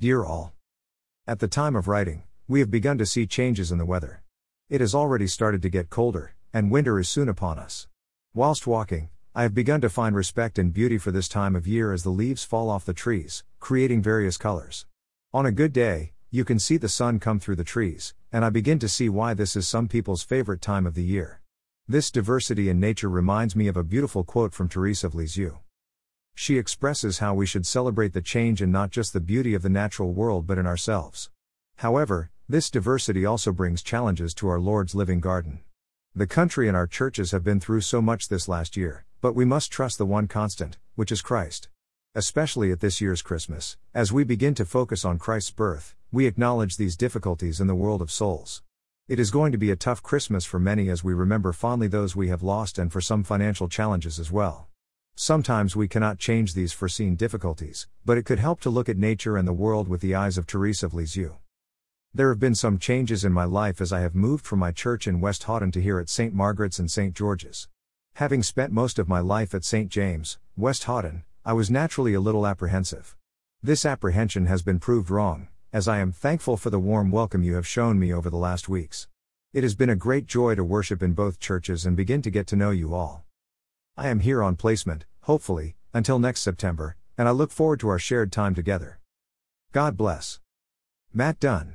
Dear all. At the time of writing, we have begun to see changes in the weather. It has already started to get colder, and winter is soon upon us. Whilst walking, I have begun to find respect and beauty for this time of year as the leaves fall off the trees, creating various colors. On a good day, you can see the sun come through the trees, and I begin to see why this is some people's favorite time of the year. This diversity in nature reminds me of a beautiful quote from Therese of Lisieux. She expresses how we should celebrate the change in not just the beauty of the natural world but in ourselves. However, this diversity also brings challenges to our Lord's living garden. The country and our churches have been through so much this last year, but we must trust the one constant, which is Christ. Especially at this year's Christmas, as we begin to focus on Christ's birth, we acknowledge these difficulties in the world of souls. It is going to be a tough Christmas for many as we remember fondly those we have lost and for some financial challenges as well. Sometimes we cannot change these foreseen difficulties, but it could help to look at nature and the world with the eyes of Therese of Lisieux. There have been some changes in my life as I have moved from my church in Westhoughton to here at St. Margaret's and St. George's. Having spent most of my life at St. James, Westhoughton, I was naturally a little apprehensive. This apprehension has been proved wrong, as I am thankful for the warm welcome you have shown me over the last weeks. It has been a great joy to worship in both churches and begin to get to know you all. I am here on placement, hopefully, until next September, and I look forward to our shared time together. God bless. Matt Dunn